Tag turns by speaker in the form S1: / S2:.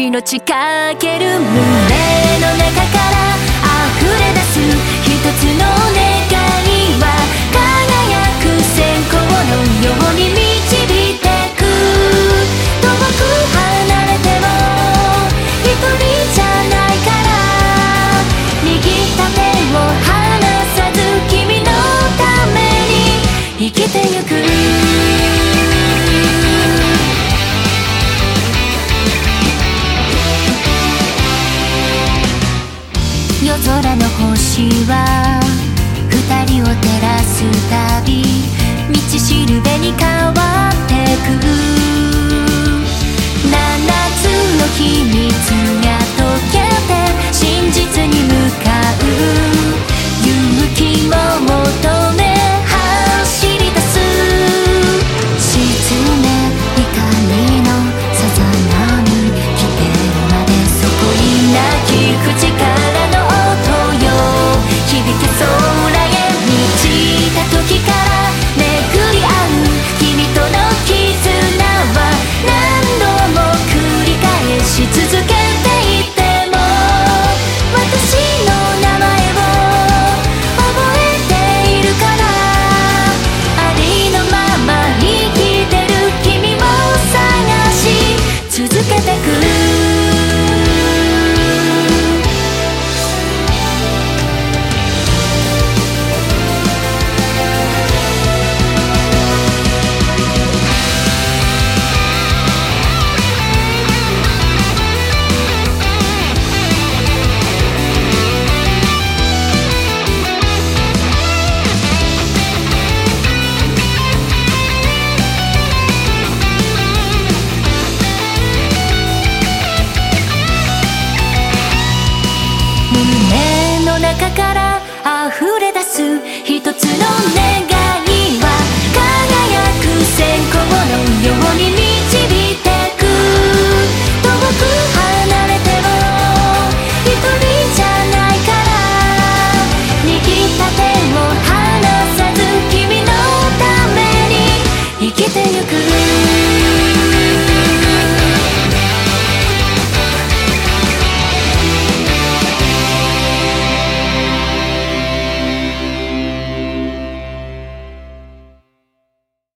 S1: 命かける胸の中から夜空の星は二人を照らすたび道しるべに変わってく。七つの秘密中から溢れ出す一つの音。